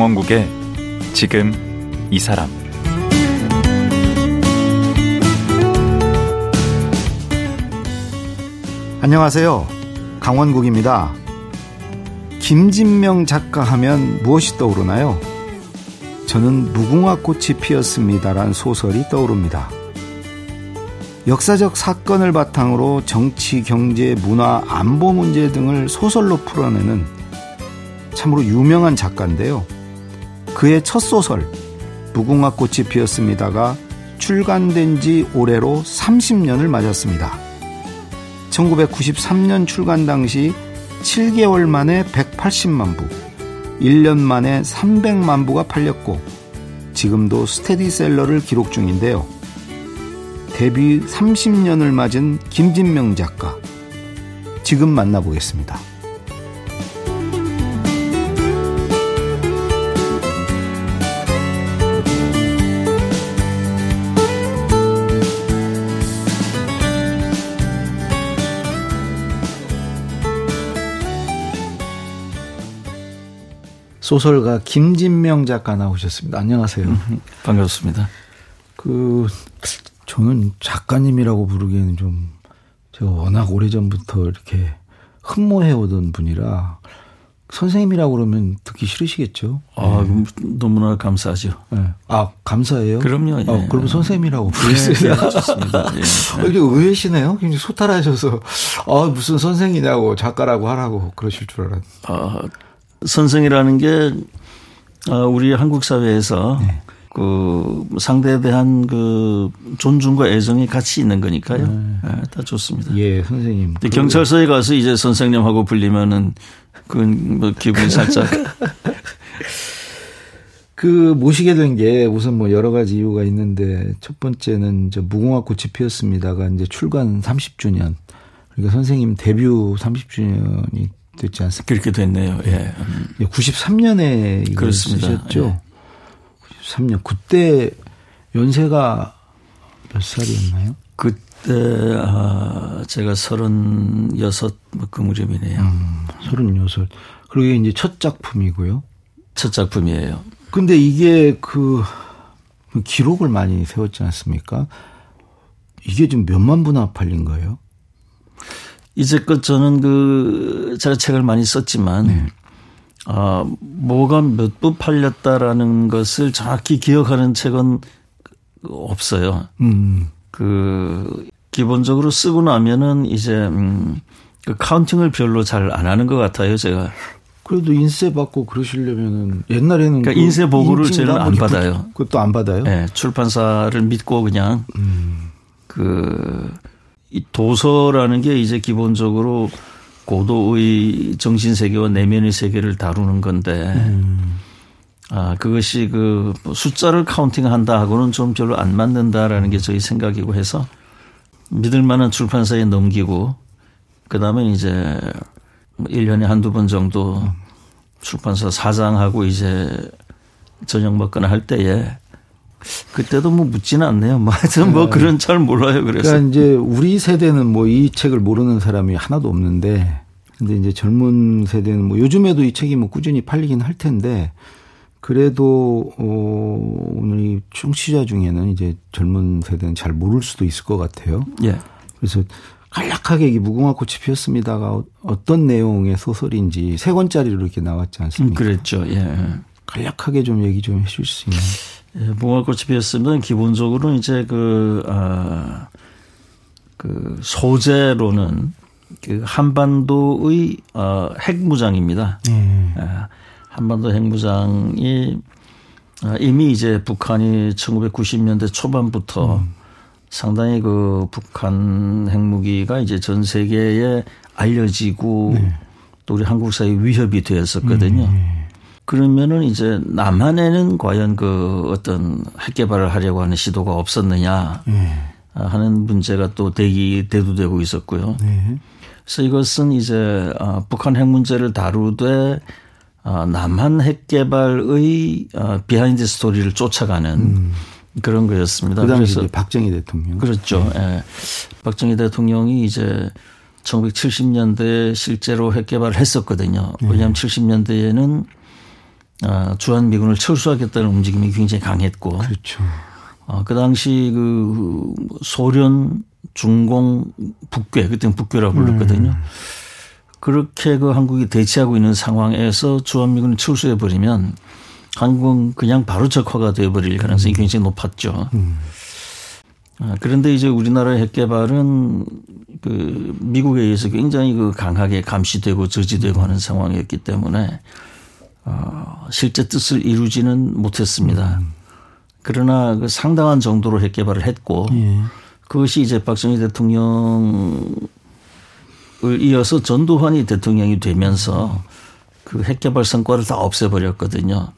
강원국의 지금 이 사람 안녕하세요. 강원국입니다. 김진명 작가 하면 무엇이 떠오르나요? 저는 무궁화 꽃이 피었습니다란 소설이 떠오릅니다. 역사적 사건을 바탕으로 정치, 경제, 문화, 안보 문제 등을 소설로 풀어내는 참으로 유명한 작가인데요. 그의 첫 소설, 무궁화 꽃이 피었습니다가 출간된 지 올해로 30년을 맞았습니다. 1993년 출간 당시 7개월 만에 180만 부, 1년 만에 300만 부가 팔렸고, 지금도 스테디셀러를 기록 중인데요. 데뷔 30년을 맞은 김진명 작가. 지금 만나보겠습니다. 소설가 김진명 작가 나오셨습니다. 안녕하세요. 음, 반갑습니다. 그 저는 작가님이라고 부르기에는 좀 제가 워낙 오래전부터 이렇게 흠모해 오던 분이라 선생님이라고 그러면 듣기 싫으시겠죠? 아, 네. 너무나 감사하죠. 네. 아, 감사해요? 그럼요. 예. 어, 그럼 선생님이라고 부르겠습니다. 네, 좋습니다. 예. 어, 이렇게 의외시네요? 굉장히 소탈하셔서, 아, 무슨 선생이냐고 작가라고 하라고 그러실 줄 알았는데. 아, 선생이라는 게 어, 우리 한국 사회에서 네. 그 상대에 대한 그 존중과 애정이 같이 있는 거니까요. 네. 네, 다 좋습니다. 예, 선생님. 경찰서에 가서 이제 선생님하고 불리면은 그뭐 기분이 살짝 그 모시게 된 게 우선 뭐 여러 가지 이유가 있는데 첫 번째는 저 무궁화 꽃이 피었습니다가 이제 출간 30주년. 그러니까 선생님 데뷔 30주년이 됐지 않습니까? 그렇게 됐네요. 예. 93년에 이걸 그렇습니다. 쓰셨죠. 예. 93년 그때 연세가 몇 살이었나요? 그때 아 제가 36뭐 그 무렵이네요. 음, 36. 그리고 이제 첫 작품이고요. 첫 작품이에요. 근데 이게 그 기록을 많이 세웠지 않습니까? 이게 지금 몇만 부나 팔린 거예요? 이제껏 저는 그 제가 책을 많이 썼지만 네. 아 뭐가 몇 부 팔렸다라는 것을 정확히 기억하는 책은 없어요. 음. 그 기본적으로 쓰고 나면은 이제 음, 그 카운팅을 별로 잘 안 하는 것 같아요, 제가. 그래도 인쇄 받고 그러시려면은 옛날에는 그러니까 그 인쇄 보고를 저는 안 받아요. 그것도 안 받아요? 네, 출판사를 믿고 그냥 음. 그 이 도서라는 게 이제 기본적으로 고도의 정신 세계와 내면의 세계를 다루는 건데 음. 아 그것이 그 숫자를 카운팅한다 하고는 좀 별로 안 맞는다라는 게 저희 생각이고 해서 믿을 만한 출판사에 넘기고 그다음에 이제 1년에 한두 번 정도 출판사 사장하고 이제 저녁 먹거나 할 때에 그때도 뭐 묻지는 않네요. 뭐 하여튼 뭐 네. 그런 잘 몰라요. 그래서. 그러니까 이제 우리 세대는 뭐 이 책을 모르는 사람이 하나도 없는데 근데 이제 젊은 세대는 뭐 요즘에도 이 책이 뭐 꾸준히 팔리긴 할 텐데 그래도 어 오늘 이 청취자 중에는 이제 젊은 세대는 잘 모를 수도 있을 것 같아요. 예. 그래서 간략하게 이 무궁화 꽃이 피었습니다가 어떤 내용의 소설인지 세 권짜리로 이렇게 나왔지 않습니까? 음, 그랬죠. 예. 간략하게 좀 얘기 좀 해줄 수 있나요? 예, 무궁화꽃이 피었으면 기본적으로 이제 그, 아, 그 소재로는 그 한반도의 어, 핵무장입니다. 음. 아, 한반도 핵무장이 아, 이미 이제 북한이 1990년대 초반부터 음. 상당히 그 북한 핵무기가 이제 전 세계에 알려지고 네. 또 우리 한국 사회 위협이 되었었거든요. 음. 그러면은 이제 남한에는 과연 그 어떤 핵 개발을 하려고 하는 시도가 없었느냐 네. 하는 문제가 또 대기 대두되고 있었고요. 네. 그래서 이것은 이제 아, 북한 핵 문제를 다루되 아, 남한 핵 개발의 아, behind story를 쫓아가는 음. 그런 거였습니다. 그 당시 박정희 대통령. 그렇죠. 네. 예. 박정희 대통령이 이제 1970년대에 실제로 핵 개발을 했었거든요. 왜냐하면 70년대에는 아, 주한 미군을 철수하겠다는 움직임이 굉장히 강했고. 그렇죠. 어, 그 당시 그 소련, 중공, 북괴, 그때는 북괴라고 불렀거든요. 음. 그렇게 그 한국이 대치하고 있는 상황에서 주한미군을 철수해 버리면 한국은 그냥 바로 적화가 되어버릴 가능성이 굉장히 높았죠. 음. 아, 그런데 이제 우리나라의 핵 개발은 그 미국에 의해서 굉장히 그 강하게 감시되고 저지되고 하는 상황이었기 때문에 어, 실제 뜻을 이루지는 못했습니다. 음. 그러나 그 상당한 정도로 핵 개발을 했고 예. 그것이 이제 박정희 대통령을 이어서 전두환이 대통령이 되면서 그 핵 개발 성과를 다 없애버렸거든요.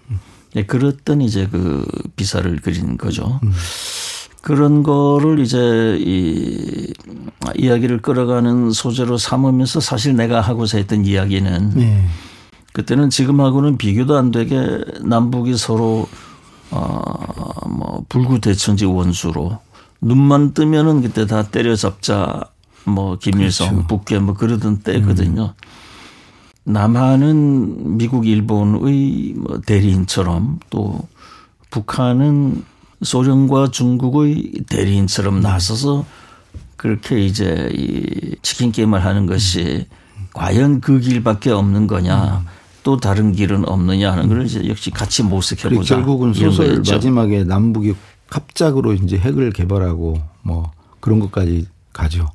예, 그랬던 이제 그 비사를 그린 거죠. 음. 그런 거를 이제 이 이야기를 끌어가는 소재로 삼으면서 사실 내가 하고자 했던 이야기는 네. 그때는 지금하고는 비교도 안 되게 남북이 서로 어뭐 불구 대천지 원수로 눈만 뜨면은 그때 다 때려잡자 뭐 김일성 그렇죠. 북괴 뭐 그러던 때거든요. 음. 남한은 미국 일본의 뭐 대리인처럼 또 북한은 소련과 중국의 대리인처럼 나서서 그렇게 이제 이 치킨 게임을 하는 것이 과연 그 길밖에 없는 거냐. 또 다른 길은 없느냐 하는 걸 이제 역시 같이 모색해보자. 결국은 소설 마지막에 남북이 합작으로 이제 핵을 개발하고 뭐 그런 것까지 가죠.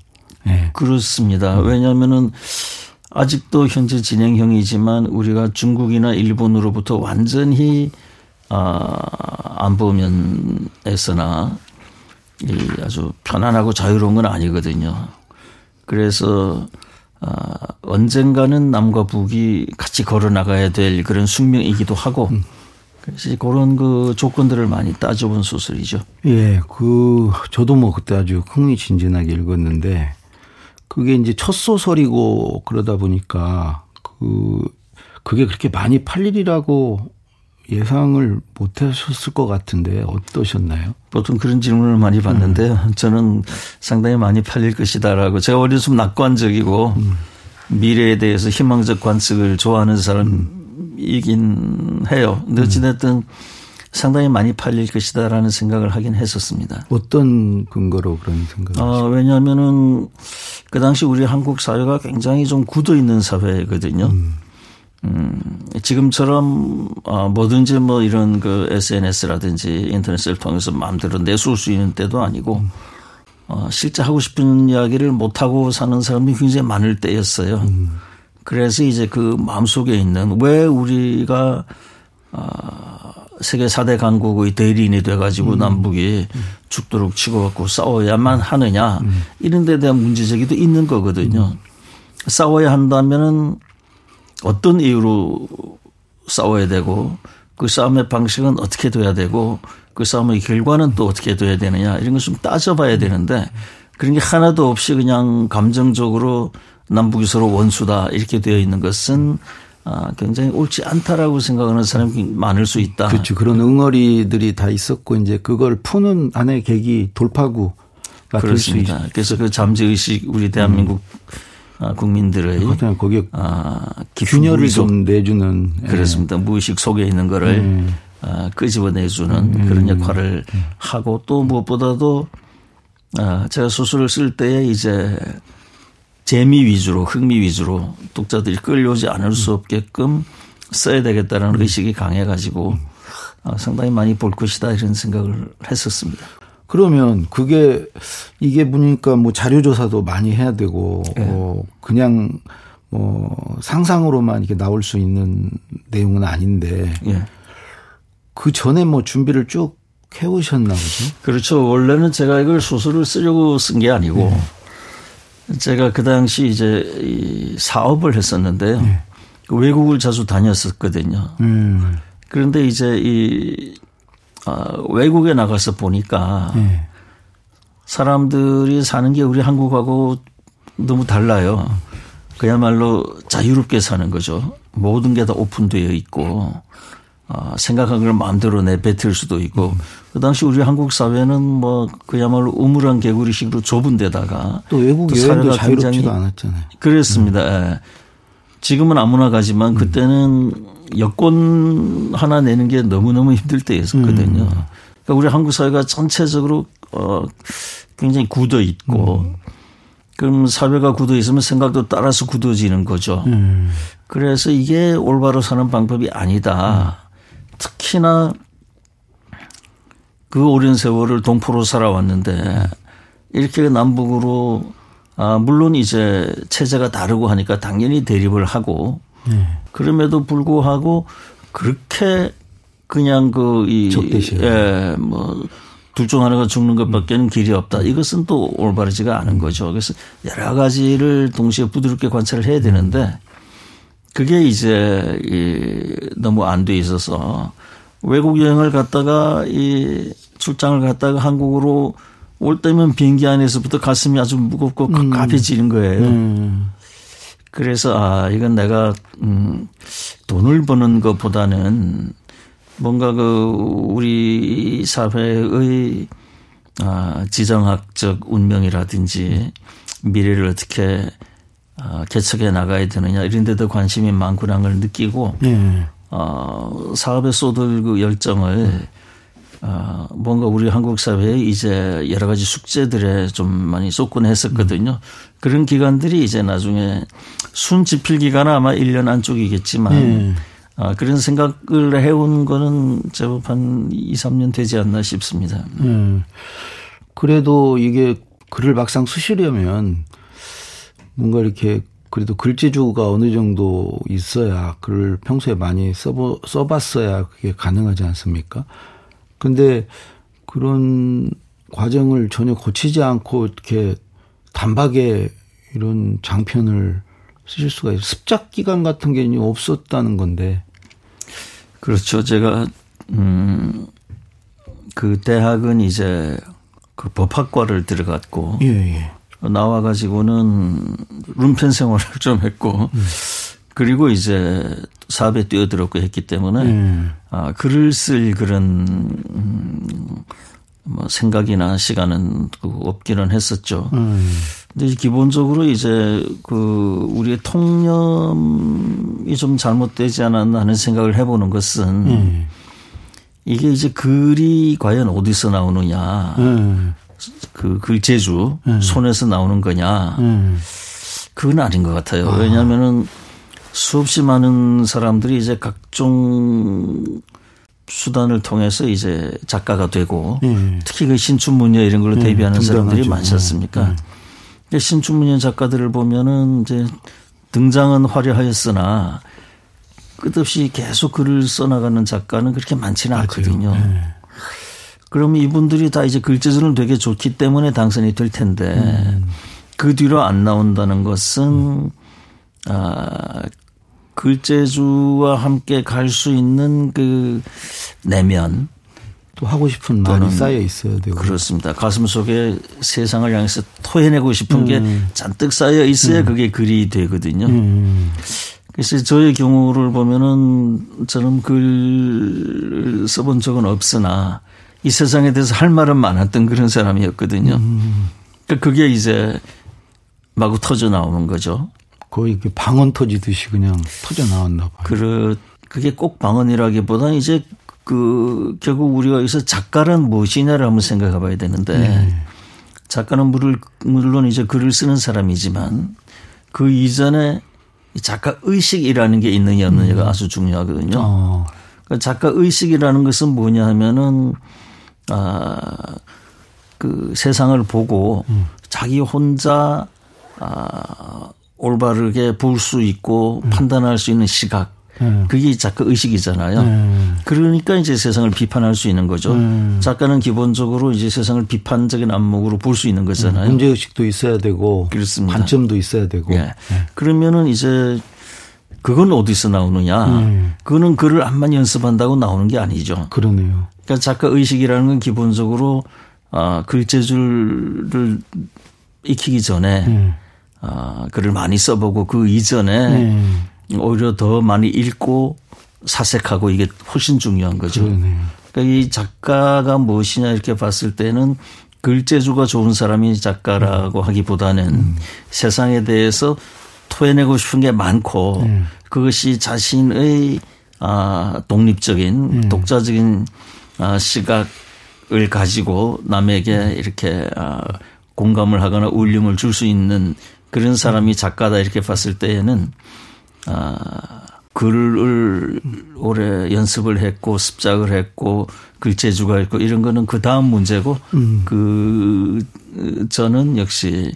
네. 그렇습니다. 음. 왜냐하면은 아직도 현재 진행형이지만 우리가 중국이나 일본으로부터 완전히 아, 안보 면에서나 이 아주 편안하고 자유로운 건 아니거든요. 그래서 아, 언젠가는 남과 북이 같이 걸어 나가야 될 그런 숙명이기도 하고 음. 그래서 그런 그 조건들을 많이 따져본 소설이죠. 예, 그 저도 뭐 그때 아주 흥미진진하게 읽었는데 그게 이제 첫 소설이고 그러다 보니까 그 그게 그렇게 많이 팔리리라고 예상을 못 하셨을 것 같은데 어떠셨나요? 보통 그런 질문을 많이 받는데요. 음. 저는 상당히 많이 팔릴 것이다라고 제가 어려서 낙관적이고 음. 미래에 대해서 희망적 관측을 좋아하는 사람이긴 해요. 근데 어찌됐든 음. 상당히 많이 팔릴 것이다라는 생각을 하긴 했었습니다. 어떤 근거로 그런 생각을? 어, 왜냐하면은 그 당시 우리 한국 사회가 굉장히 좀 굳어 있는 사회거든요. 음. 음, 지금처럼 어, 뭐든지 뭐 이런 그 SNS라든지 인터넷을 통해서 마음대로 내쏠 수 있는 때도 아니고 어, 실제 하고 싶은 이야기를 못 하고 사는 사람이 굉장히 많을 때였어요. 음. 그래서 이제 그 마음속에 있는 왜 우리가 어, 세계 4대 강국의 대리인이 돼가지고 음. 남북이 음. 죽도록 치고받고 싸워야만 하느냐 음. 이런 데 대한 문제제기도 있는 거거든요. 음. 싸워야 한다면은 어떤 이유로 싸워야 되고 그 싸움의 방식은 어떻게 돼야 되고 그 싸움의 결과는 또 어떻게 돼야 되느냐 이런 걸 좀 따져봐야 되는데 그런 게 하나도 없이 그냥 감정적으로 남북이 서로 원수다 이렇게 되어 있는 것은 아, 굉장히 옳지 않다라고 생각하는 사람이 많을 수 있다. 그렇죠. 그런 응어리들이 다 있었고 이제 그걸 푸는 안에 계기 돌파구가 그렇습니다. 그래서 그 잠재 의식 우리 대한민국 음. 아, 국민들의 거기에 아, 균열을 무의식, 좀 내주는 예. 그렇습니다. 무의식 속에 있는 거를 네. 아, 끄집어내주는 네. 그런 역할을 네. 하고 또 무엇보다도 아, 제가 소설을 쓸 때에 이제 재미 위주로 흥미 위주로 독자들이 끌려오지 않을 수 없게끔 써야 되겠다는 음. 의식이 강해가지고 아, 상당히 많이 볼 것이다 이런 생각을 했었습니다. 그러면 그게 이게 보니까 뭐 자료 조사도 많이 해야 되고 네. 어 그냥 뭐 상상으로만 이렇게 나올 수 있는 내용은 아닌데 네. 그 전에 뭐 준비를 쭉 해오셨나 보죠? 그렇죠. 원래는 제가 이걸 소설을 쓰려고 쓴 게 아니고 네. 제가 그 당시 이제 이 사업을 했었는데요. 네. 외국을 자주 다녔었거든요. 음. 그런데 이제 이 어, 외국에 나가서 보니까 네. 사람들이 사는 게 우리 한국하고 너무 달라요. 그야말로 자유롭게 사는 거죠. 모든 게 다 오픈되어 있고 어, 생각한 걸 마음대로 내뱉을 수도 있고 음. 그 당시 우리 한국 사회는 뭐 그야말로 우물한 개구리식으로 좁은 데다가 또 외국 여행도 자유롭지도 않았잖아요. 그렇습니다. 음. 지금은 아무나 가지만 그때는 여권 하나 내는 게 너무너무 힘들 때였었거든요. 음. 그러니까 우리 한국 사회가 전체적으로 어 굉장히 굳어 있고 음. 그럼 사회가 굳어 있으면 생각도 따라서 굳어지는 거죠. 음. 그래서 이게 올바로 사는 방법이 아니다. 특히나 그 오랜 세월을 동포로 살아왔는데 이렇게 남북으로 아 물론 이제 체제가 다르고 하니까 당연히 대립을 하고 네. 그럼에도 불구하고 그렇게 그냥 그이 예, 뭐 둘 중 하나가 죽는 것밖에는 길이 없다. 이것은 또 올바르지가 않은 거죠. 그래서 여러 가지를 동시에 부드럽게 관찰을 해야 되는데 그게 이제 이 너무 안 돼 있어서 외국 여행을 갔다가 이 출장을 갔다가 한국으로 올 때면 비행기 안에서부터 가슴이 아주 무겁고 음. 갑갑해지는 거예요. 음. 그래서 아 이건 내가 음 돈을 버는 것보다는 뭔가 그 우리 사회의 아 지정학적 운명이라든지 미래를 어떻게 아 개척해 나가야 되느냐 이런 데도 관심이 많구나 걸 느끼고 네. 어 사업에 쏟을 그 열정을 어, 뭔가 우리 한국 사회에 이제 여러 가지 숙제들에 좀 많이 쏟곤 했었거든요. 음. 그런 기간들이 이제 나중에 순 지필 기간은 아마 1년 안쪽이겠지만 음. 아, 그런 생각을 해온 거는 제법 한 2, 3년 되지 않나 싶습니다. 음. 그래도 이게 글을 막상 쓰시려면 뭔가 이렇게 그래도 글재주가 어느 정도 있어야 글을 평소에 많이 써보, 써봤어야 그게 가능하지 않습니까? 근데 그런 과정을 전혀 거치지 않고 이렇게 단박에 이런 장편을 쓰실 수가 있어요. 습작 기간 같은 게 없었다는 건데. 그렇죠. 제가 음, 그 대학은 이제 그 법학과를 들어갔고 예, 예. 나와 가지고는 룸펜 생활을 좀 했고 음. 그리고 이제 사업에 뛰어들었고 했기 때문에 음. 아, 글을 쓸 그런 음, 뭐 생각이나 시간은 그 없기는 했었죠. 음. 근데 기본적으로 이제 그 우리의 통념이 좀 잘못되지 않았나 하는 생각을 해보는 것은 음. 이게 이제 글이 과연 어디서 나오느냐. 음. 그 글재주 음. 손에서 나오는 거냐. 그건 아닌 것 같아요. 아. 왜냐하면은 수없이 많은 사람들이 이제 각종 수단을 통해서 이제 작가가 되고 네. 특히 그 신춘문예 이런 걸로 네. 데뷔하는 사람들이 많지 않습니까? 네. 신춘문예 작가들을 보면은 이제 등장은 화려하였으나 끝없이 계속 글을 써나가는 작가는 그렇게 많지는 않거든요. 네. 그러면 이분들이 다 이제 글재주는 되게 좋기 때문에 당선이 될 텐데 음. 그 뒤로 안 나온다는 것은 음. 아 글재주와 함께 갈 수 있는 그 내면 또 하고 싶은 마음이 쌓여 있어야 되고 그렇습니다. 가슴 속에 세상을 향해서 토해내고 싶은 음. 게 잔뜩 쌓여 있어야 음. 그게 글이 되거든요. 음. 그래서 저의 경우를 보면은 저는 글 써본 적은 없으나 이 세상에 대해서 할 말은 많았던 그런 사람이었거든요. 음. 그러니까 그게 이제 마구 터져 나오는 거죠. 거의 방언 터지듯이 그냥 터져 나왔나 봐요. 그 그게 꼭 방언이라기보다는 이제 그 결국 우리가 여기서 작가란 무엇이냐를 한번 생각해 봐야 되는데 네. 작가는 물을 물론 이제 글을 쓰는 사람이지만 그 이전에 작가 의식이라는 게 있느냐 없느냐가 음. 아주 중요하거든요. 어. 그러니까 작가 의식이라는 것은 뭐냐 하면은 아 그 세상을 보고 음. 자기 혼자 아 올바르게 볼 수 있고 음. 판단할 수 있는 시각. 음. 그게 작가 의식이잖아요. 음. 그러니까 이제 세상을 비판할 수 있는 거죠. 음. 작가는 기본적으로 이제 세상을 비판적인 안목으로 볼 수 있는 거잖아요. 음. 문제 의식도 있어야 되고, 그렇습니다. 관점도 있어야 되고. 예. 네. 그러면은 이제 그건 어디서 나오느냐? 음. 그거는 글을 안만 연습한다고 나오는 게 아니죠. 그러네요. 그러니까 작가 의식이라는 건 기본적으로 아 글재주를 익히기 전에. 음. 아, 글을 많이 써보고 그 이전에 네. 오히려 더 많이 읽고 사색하고 이게 훨씬 중요한 거죠. 그러네요. 그러니까 이 작가가 무엇이냐 이렇게 봤을 때는 글재주가 좋은 사람이 작가라고 하기보다는 음. 세상에 대해서 토해내고 싶은 게 많고 음. 그것이 자신의 아, 독립적인 음. 독자적인 아, 시각을 가지고 남에게 이렇게 아, 공감을 하거나 울림을 줄 수 있는 그런 사람이 작가다 이렇게 봤을 때에는 아, 글을 오래 연습을 했고 습작을 했고 글재주가 있고 이런 거는 그 다음 문제고 음. 그 저는 역시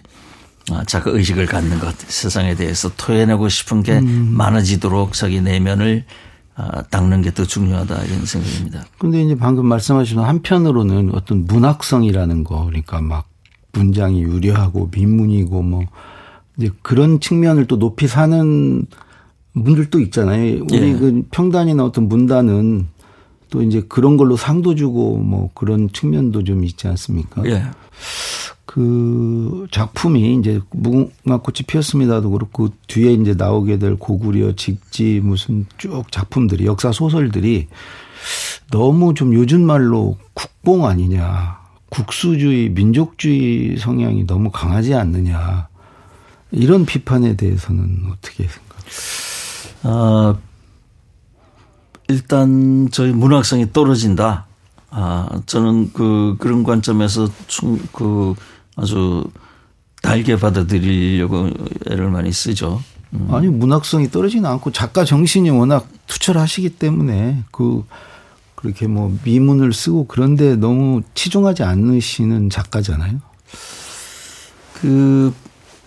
아, 자기 의식을 갖는 것 세상에 대해서 토해내고 싶은 게 음. 많아지도록 자기 내면을 아, 닦는 게 더 중요하다 이런 생각입니다. 그런데 이제 방금 말씀하신 한편으로는 어떤 문학성이라는 거 그러니까 막 문장이 유려하고 민문이고 뭐 이제 그런 측면을 또 높이 사는 분들도 있잖아요. 우리 예. 그 평단이나 어떤 문단은 또 이제 그런 걸로 상도 주고 뭐 그런 측면도 좀 있지 않습니까? 예. 그 작품이 이제 무궁화꽃이 피었습니다도 그렇고 뒤에 이제 나오게 될 고구려 직지 무슨 쭉 작품들이 역사 소설들이 너무 좀 요즘 말로 국뽕 아니냐. 국수주의, 민족주의 성향이 너무 강하지 않느냐. 이런 비판에 대해서는 어떻게 생각하세요? 아, 일단 저희 문학성이 떨어진다. 아, 저는 그, 그런 관점에서 충, 그 아주 달게 받아들이려고 애를 많이 쓰죠. 음. 아니, 문학성이 떨어지는 않고 작가 정신이 워낙 투철하시기 때문에 그, 그렇게 뭐 미문을 쓰고 그런데 너무 치중하지 않으시는 작가잖아요. 그,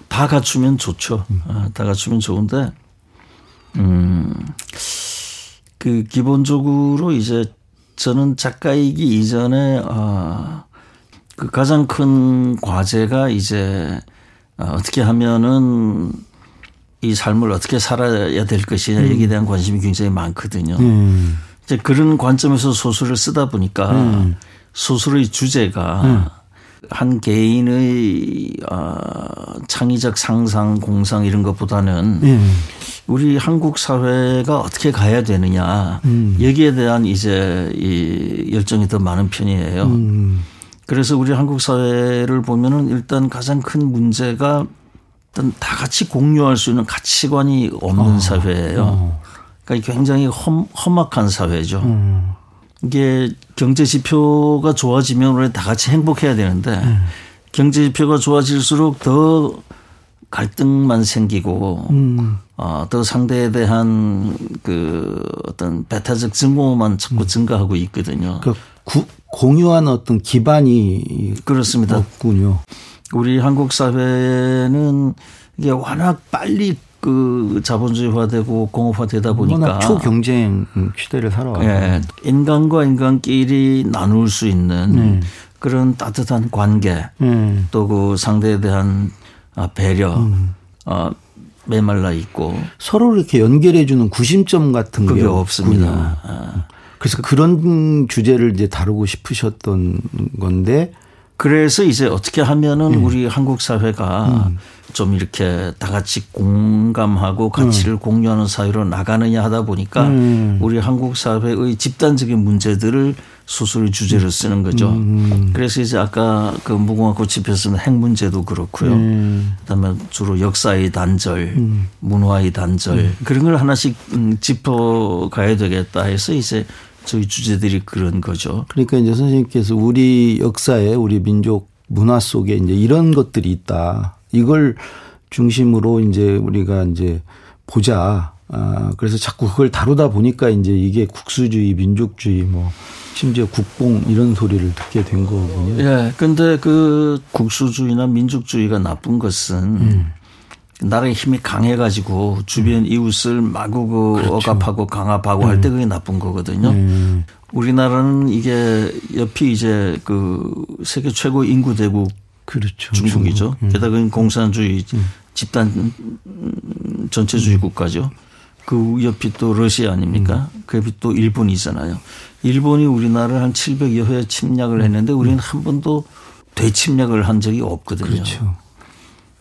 다 갖추면 좋죠. 음. 아, 다 갖추면 좋은데, 음, 그 기본적으로 이제 저는 작가이기 이전에 아, 그 가장 큰 과제가 이제 아, 어떻게 하면은 이 삶을 어떻게 살아야 될 것이냐 음. 얘기에 대한 관심이 굉장히 많거든요. 음. 이제 그런 관점에서 소설을 쓰다 보니까 음. 소설의 주제가 음. 한 개인의 어, 창의적 상상, 공상 이런 것보다는 음. 우리 한국 사회가 어떻게 가야 되느냐 음. 여기에 대한 이제 이 열정이 더 많은 편이에요. 음. 그래서 우리 한국 사회를 보면은 일단 가장 큰 문제가 일단 다 같이 공유할 수 있는 가치관이 없는 어. 사회예요. 어. 그러니까 굉장히 험, 험악한 사회죠. 음. 이게 경제 지표가 좋아지면 우리 다 같이 행복해야 되는데 음. 경제 지표가 좋아질수록 더 갈등만 생기고 음. 어, 더 상대에 대한 그 어떤 배타적 증오만 자꾸 음. 증가하고 있거든요. 그 구, 공유한 어떤 기반이 그렇습니다. 없군요. 우리 한국 사회는 이게 워낙 빨리 그 자본주의화되고 공업화되다 보니까 초경쟁 시대를 살아와요. 예, 인간과 인간끼리 나눌 수 있는 네. 그런 따뜻한 관계 네. 또그 상대에 대한 아, 배려 음. 어, 메말라 있고 서로 이렇게 연결해주는 구심점 같은 게 없습니다. 아. 그래서 그런 주제를 이제 다루고 싶으셨던 건데 그래서 이제 어떻게 하면은 음. 우리 한국 사회가 음. 좀 이렇게 다 같이 공감하고 가치를 음. 공유하는 사회로 나가느냐 하다 보니까 음. 우리 한국 사회의 집단적인 문제들을 소설의 주제로 쓰는 거죠. 음. 그래서 이제 아까 그 무궁화 꽃이 피었으면 핵 문제도 그렇고요. 음. 그다음에 주로 역사의 단절, 문화의 단절 그런 걸 하나씩 짚어 가야 되겠다 해서 이제 저희 주제들이 그런 거죠. 그러니까 이제 선생님께서 우리 역사에 우리 민족 문화 속에 이제 이런 것들이 있다. 이걸 중심으로 이제 우리가 이제 보자. 아, 그래서 자꾸 그걸 다루다 보니까 이제 이게 국수주의, 민족주의 뭐 심지어 국뽕 이런 소리를 듣게 된 거군요. 예. 근데 그 국수주의나 민족주의가 나쁜 것은 음. 나라의 힘이 강해가지고 주변 음. 이웃을 마구 그 그렇죠. 억압하고 강압하고 음. 할때 그게 나쁜 거거든요. 음. 우리나라는 이게 옆이 이제 그 세계 최고 인구 대국 그렇죠. 중국이죠. 음. 게다가 공산주의 음. 집단 전체주의 음. 국가죠. 그 옆이 또 러시아 아닙니까? 음. 그 옆이 또 일본이잖아요. 일본이 우리나라를 한 700여 회 침략을 했는데 우리는 한 번도 되침략을 한 적이 없거든요. 그렇죠.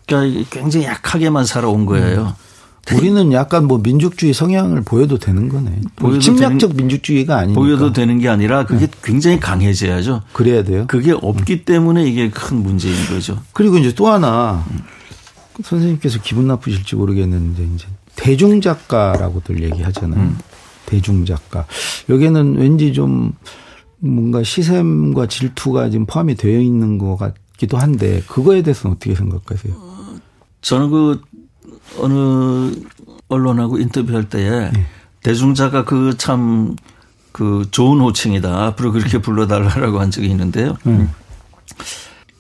그러니까 굉장히 약하게만 살아온 거예요. 음. 우리는 약간 뭐 민족주의 성향을 보여도 되는 거네. 보여도 침략적 되는, 민족주의가 아니니까. 보여도 되는 게 아니라 그게 네. 굉장히 강해져야죠. 그래야 돼요. 그게 없기 때문에 이게 큰 문제인 거죠. 그리고 이제 또 하나 선생님께서 기분 나쁘실지 모르겠는데 이제 대중 작가라고들 얘기하잖아요. 음. 대중 작가. 여기에는 왠지 좀 뭔가 시샘과 질투가 지금 포함이 되어 있는 것 같기도 한데 그거에 대해서는 어떻게 생각하세요? 저는 그 어느 언론하고 인터뷰할 때에 네. 대중 작가 그참그 좋은 호칭이다. 앞으로 그렇게 불러달라고 한 적이 있는데요. 음.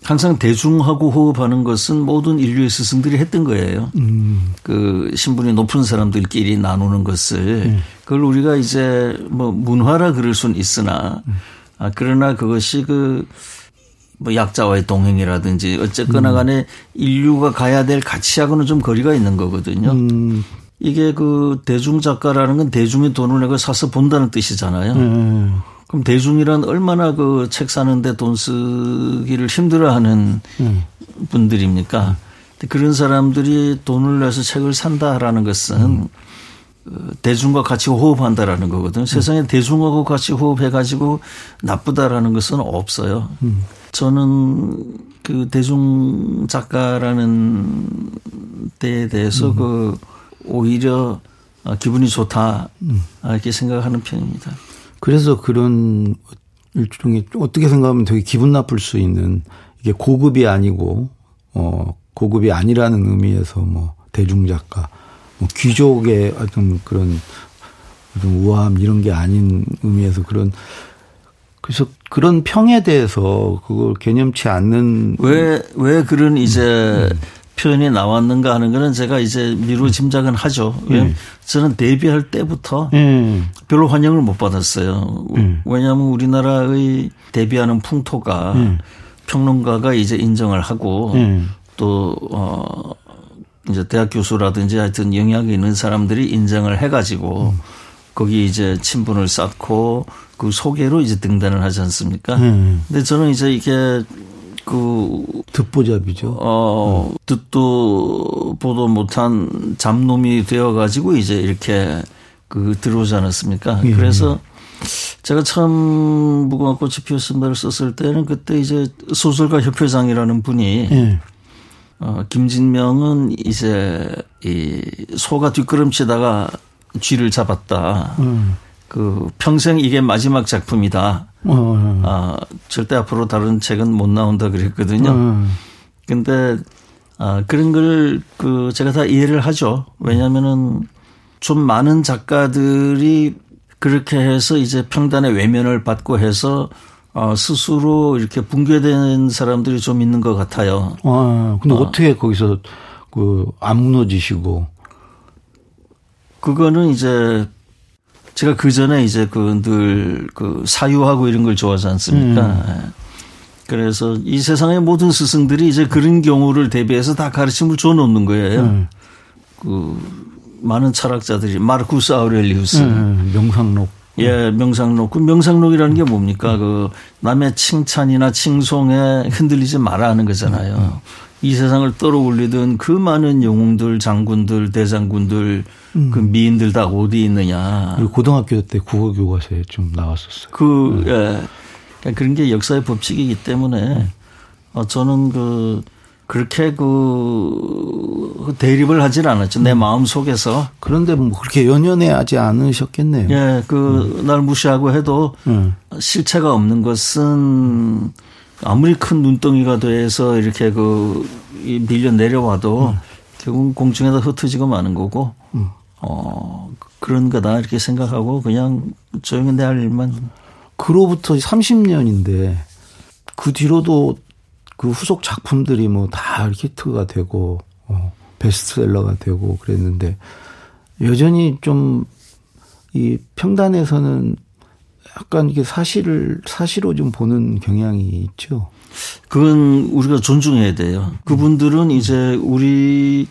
항상 대중하고 호흡하는 것은 모든 인류의 스승들이 했던 거예요. 음. 그 신분이 높은 사람들끼리 나누는 것을 음. 그걸 우리가 이제 뭐 문화라 그럴 수는 있으나 음. 아 그러나 그것이 그 뭐 약자와의 동행이라든지 어쨌거나 음. 간에 인류가 가야 될 가치하고는 좀 거리가 있는 거거든요. 음. 이게 그 대중 작가라는 건 대중의 돈을 내가 사서 본다는 뜻이잖아요. 음. 그럼 대중이란 얼마나 그 책 사는데 돈 쓰기를 힘들어하는 음. 분들입니까? 음. 그런 사람들이 돈을 내서 책을 산다라는 것은 음. 어, 대중과 같이 호흡한다라는 거거든요. 세상에 대중하고 같이 호흡해가지고 나쁘다라는 것은 없어요. 음. 저는 그 대중 작가라는 때에 대해서 음. 그 오히려 기분이 좋다 음. 이렇게 생각하는 편입니다. 그래서 그런 일종의 어떻게 생각하면 되게 기분 나쁠 수 있는 이게 고급이 아니고 어 고급이 아니라는 의미에서 뭐 대중 작가 뭐 귀족의 어떤 그런 어떤 우아함 이런 게 아닌 의미에서 그런 그래서 그런 평에 대해서 그걸 개념치 않는 왜 왜 그런 이제 음. 표현이 나왔는가 하는 거는 제가 이제 미루 짐작은 하죠. 왜 음. 저는 데뷔할 때부터 음. 별로 환영을 못 받았어요. 음. 왜냐하면 우리나라의 데뷔하는 풍토가 음. 평론가가 이제 인정을 하고 음. 또, 어, 이제 대학 교수라든지 하여튼 영향이 있는 사람들이 인정을 해가지고 음. 거기 이제 친분을 쌓고 그 소개로 이제 등단을 하지 않습니까? 근데 저는 이제 이게 그 듣보잡이죠. 어 음. 듣도 보도 못한 잡놈이 되어 가지고 이제 이렇게 그 들어오지 않았습니까? 예. 그래서 제가 처음 무궁화 꽃이 피었습니다를 썼을 때는 그때 이제 소설가 협회장이라는 분이 예. 어 김진명은 이제 이 소가 뒷걸음치다가 쥐를 잡았다. 음. 그 평생 이게 마지막 작품이다. 어, 어. 아, 절대 앞으로 다른 책은 못 나온다 그랬거든요. 어. 근데 아, 그런 걸 그 제가 다 이해를 하죠. 왜냐면은 좀 많은 작가들이 그렇게 해서 이제 평단의 외면을 받고 해서 어, 스스로 이렇게 붕괴된 사람들이 좀 있는 것 같아요. 아, 근데 어. 떻게 거기서 그 안 무너지시고 그거는 이제 제가 그 전에 이제 그늘그 사유하고 이런 걸 좋아하지 않습니까? 음. 예. 그래서 이 세상의 모든 스승들이 이제 그런 경우를 대비해서 다 가르침을 줘 놓는 거예요. 음. 그 많은 철학자들이 마르쿠스 아우렐리우스 음, 명상록 예, 명상록. 그 명상록이라는 게 뭡니까? 그 남의 칭찬이나 칭송에 흔들리지 말아 하는 거잖아요. 음. 이 세상을 떨어올리던 그 많은 영웅들, 장군들, 대장군들, 음. 그 미인들 다 어디 있느냐. 고등학교 때 국어 교과서에 좀 나왔었어요. 그, 네. 예. 그러니까 그런 게 역사의 법칙이기 때문에 음. 어, 저는 그 그렇게 그 대립을 하질 않았죠. 내 음. 마음 속에서. 그런데 뭐 그렇게 연연해 하지 않으셨겠네요. 예, 그날 음. 무시하고 해도 음. 실체가 없는 것은 아무리 큰 눈덩이가 돼서 이렇게 그 밀려 내려와도 음. 결국 공중에다 흩어지고 마는 거고 음. 어 그런 거다 이렇게 생각하고 그냥 조용히 내 할 일만. 그로부터 30년인데 그 뒤로도 그 후속 작품들이 뭐 다 히트가 되고 어, 베스트셀러가 되고 그랬는데 여전히 좀 이 평단에서는 약간 이게 사실을 사실로 좀 보는 경향이 있죠. 그건 우리가 존중해야 돼요. 그분들은 이제 우리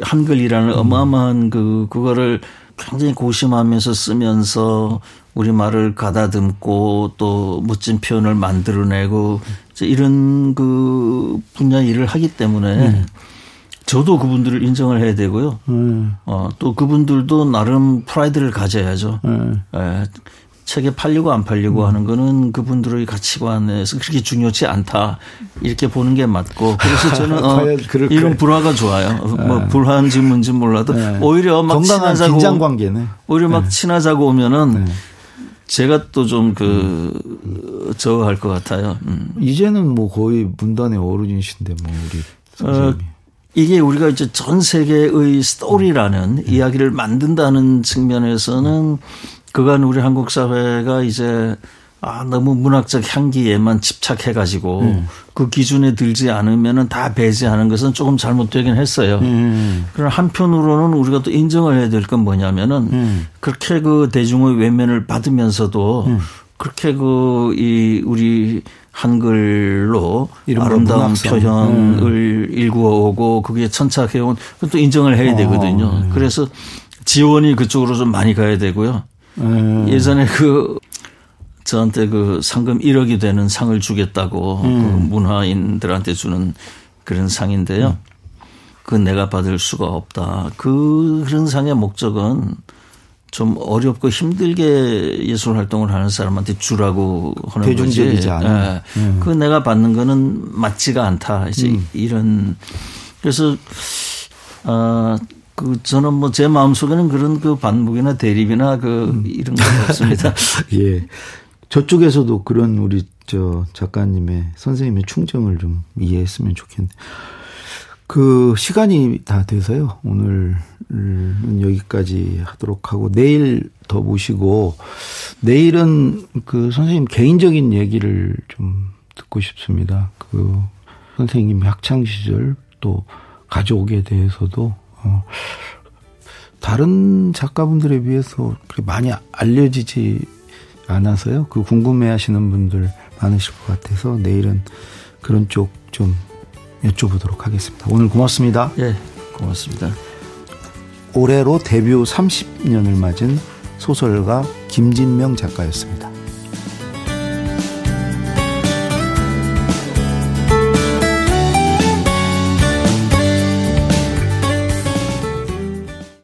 한글이라는 음. 어마어마한 그 그거를 굉장히 고심하면서 쓰면서 우리 말을 가다듬고 또 멋진 표현을 만들어내고 이런 그 분야 일을 하기 때문에 음. 저도 그분들을 인정을 해야 되고요. 음. 어, 또 그분들도 나름 프라이드를 가져야죠. 음. 예. 책이 팔리고 안 팔리고 음. 하는 거는 그분들의 가치관에서 그렇게 중요치 않다 이렇게 보는 게 맞고 그래서 저는 어, 이런 불화가 좋아요. 뭐 네. 불화인지 뭔지 몰라도 네. 오히려 막 친하자고 긴장 관계네. 오히려 막 네. 친하자고 오면은 네. 제가 또 좀그 음. 저할 것 같아요. 음. 이제는 뭐 거의 문단의 어른이신데 뭐 우리 선생님이. 어, 이게 우리가 이제 전 세계의 스토리라는 음. 이야기를 만든다는 측면에서는 그간 우리 한국 사회가 이제 아, 너무 문학적 향기에만 집착해가지고 음. 그 기준에 들지 않으면은 다 배제하는 것은 조금 잘못되긴 했어요. 음. 그러나 한편으로는 우리가 또 인정을 해야 될 건 뭐냐면은 음. 그렇게 그 대중의 외면을 받으면서도 음. 그렇게 그 이 우리 한글로 아름다운 문학성. 표현을 음. 일구어오고 그게 천착해온 그것도 인정을 해야 어, 되거든요. 어, 그래서 지원이 그쪽으로 좀 많이 가야 되고요. 음. 예전에 그 저한테 그 상금 1억이 되는 상을 주겠다고 음. 그 문화인들한테 주는 그런 상인데요. 음. 그 내가 받을 수가 없다. 그 그런 상의 목적은 좀 어렵고 힘들게 예술 활동을 하는 사람한테 주라고 하는 대중적이지 거지. 않아. 예. 음. 그 내가 받는 거는 맞지가 않다. 이제 음. 이런 그래서 어, 그 저는 뭐 제 마음속에는 그런 그 반목이나 대립이나 그 음. 이런 건 없습니다. 예. 저쪽에서도 그런 우리 저 작가님의 선생님의 충정을 좀 이해했으면 좋겠는데. 그 시간이 다 돼서요. 오늘은 여기까지 하도록 하고 내일 더 모시고 내일은 그 선생님 개인적인 얘기를 좀 듣고 싶습니다. 그 선생님 학창 시절 또 가족에 대해서도 어 다른 작가분들에 비해서 그렇게 많이 알려지지 않아서요. 그 궁금해 하시는 분들 많으실 것 같아서 내일은 그런 쪽 좀 여쭤보도록 하겠습니다. 오늘 고맙습니다. 예, 고맙습니다. 올해로 데뷔 30년을 맞은 소설가 김진명 작가였습니다.